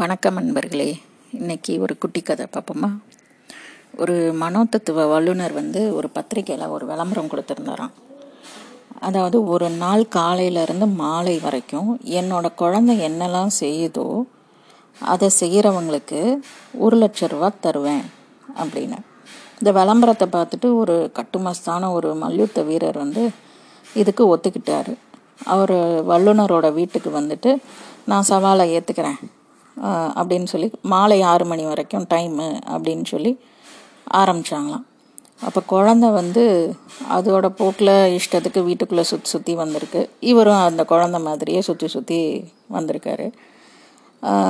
வணக்கம் நண்பர்களே. இன்னைக்கு ஒரு குட்டி கதை பார்ப்போமா? ஒரு மனோதத்துவ வல்லுனர் வந்து ஒரு பத்திரிக்கையில் ஒரு விளம்பரம் கொடுத்துருந்தாராம். அதாவது ஒரு நாள் காலையிலேருந்து மாலை வரைக்கும் என்னோடய குழந்தை என்னெல்லாம் செய்யுதோ அதை செய்கிறவங்களுக்கு ஒரு லட்ச ரூபா தருவேன் அப்படின்னு. இந்த விளம்பரத்தை பார்த்துட்டு ஒரு கட்டுமஸ்தான ஒரு மல்யுத்த வீரர் வந்து இதுக்கு ஒத்துக்கிட்டார். அவர் வல்லுனரோட வீட்டுக்கு வந்துட்டு நான் சவாலை ஏற்றுக்கிறேன் அப்படின்னு சொல்லி மாலை ஆறு மணி வரைக்கும் டைமு அப்படின்னு சொல்லி ஆரம்பித்தாங்களாம் அப்போ குழந்த வந்து அதோட போக்கில் இஷ்டத்துக்கு வீட்டுக்குள்ளே சுற்றி சுற்றி வந்திருக்கு. இவரும் அந்த குழந்த மாதிரியே சுற்றி சுற்றி வந்திருக்காரு.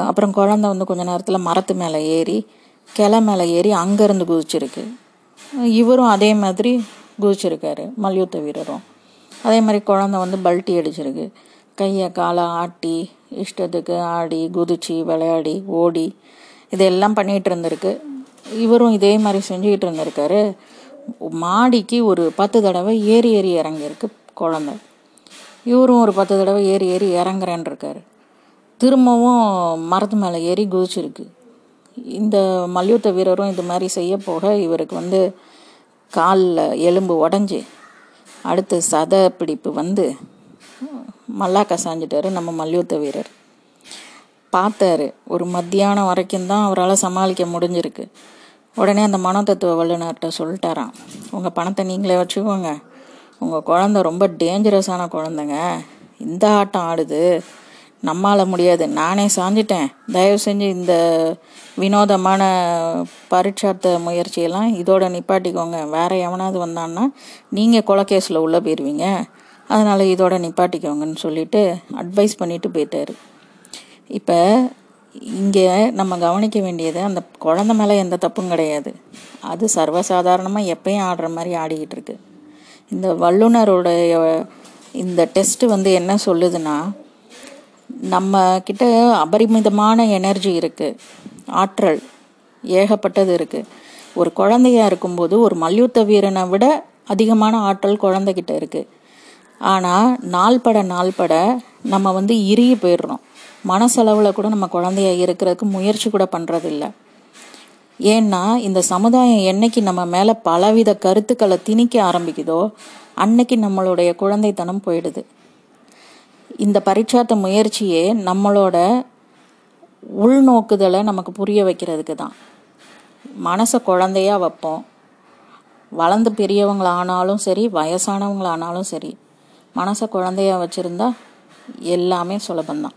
அப்புறம் குழந்த வந்து கொஞ்ச நேரத்தில் மரத்து மேலே ஏறி கிளை மேலே ஏறி அங்கேருந்து குதிச்சிருக்கு. இவரும் அதே மாதிரி குதிச்சிருக்காரு மல்யுத்த வீரரும். அதே மாதிரி குழந்த வந்து பல்ட்டி அடிச்சிருக்கு. கையை காலை ஆட்டி இஷ்டத்துக்கு ஆடி குதிச்சு விளையாடி ஓடி இதெல்லாம் பண்ணிகிட்டு இருந்திருக்கு. இவரும் இதே மாதிரி செஞ்சுக்கிட்டு இருந்திருக்காரு. மாடிக்கு ஒரு பத்து தடவை ஏறி ஏறி இறங்கியிருக்கு குழந்த. இவரும் ஒரு பத்து தடவை ஏறி ஏறி இறங்குறேன்னு இருக்காரு திரும்பவும் மரத்து மேலே ஏறி குதிச்சிருக்கு. இந்த மல்யுத்த வீரரும் இது மாதிரி செய்ய போக இவருக்கு வந்து காலில் எலும்பு உடஞ்சி அடுத்து சத பிடிப்பு வந்து மல்லாக்கா சாஞ்சிட்டாரு நம்ம மல்யுத்த வீரர். பார்த்தாரு ஒரு மத்தியானம் வரைக்கும் தான் அவரால் சமாளிக்க முடிஞ்சிருக்கு. உடனே அந்த மனோதத்துவ வல்லுநர்கிட்ட சொல்லிட்டாராம் உங்கள் பணத்தை நீங்களே வச்சுக்கோங்க. உங்கள் குழந்த ரொம்ப டேஞ்சரஸான குழந்தைங்க. இந்த ஆட்டம் ஆடுது. நம்மால் முடியாது. நானே சாஞ்சிட்டேன். தயவு செஞ்சு இந்த வினோதமான பரீட்சார்த்த முயற்சியெல்லாம் இதோட நிப்பாட்டிக்கோங்க. வேற எவனாவது வந்தான்னா நீங்கள் கொலகேஸில் உள்ளே போயிடுவீங்க அதனால் இதோட நிப்பாட்டிக்கோங்கன்னு சொல்லிட்டு அட்வைஸ் பண்ணிட்டு போயிட்டார். இப்போ இங்கே நம்ம கவனிக்க வேண்டியது அந்த குழந்த மேலே எந்த தப்பும் கிடையாது. அது சர்வசாதாரணமாக எப்பயும் ஆடுற மாதிரி ஆடிக்கிட்டு இருக்கு. இந்த வல்லுநருடைய இந்த டெஸ்ட்டு வந்து என்ன சொல்லுதுன்னா நம்ம கிட்ட அபரிமிதமான எனர்ஜி இருக்குது ஆற்றல் ஏகப்பட்டது இருக்குது ஒரு குழந்தையா இருக்கும்போது ஒரு மல்யுத்த வீரனை விட அதிகமான ஆற்றல் குழந்தைகிட்ட இருக்குது ஆனால் நாள்பட நாள்பட நம்ம வந்து இறுகி போயிடுறோம். மனசளவில் கூட நம்ம குழந்தைய இருக்கிறதுக்கு முயற்சி கூட பண்ணுறதில்ல ஏன்னா இந்த சமுதாயம் என்னைக்கு நம்ம மேலே பலவித கருத்துக்களை திணிக்க ஆரம்பிக்குதோ அன்னைக்கு நம்மளுடைய குழந்தைத்தனம் போயிடுது. இந்த பரீட்சாத்த முயற்சியே நம்மளோட உள்நோக்குதலை நமக்கு புரிய வைக்கிறதுக்கு தான். மனசை குழந்தையா வைப்போம். வளர்ந்து பெரியவங்களானாலும் சரி வயசானவங்களானாலும் சரி மனசை குழந்தையா வச்சுருந்தா எல்லாமே சுலபந்தான்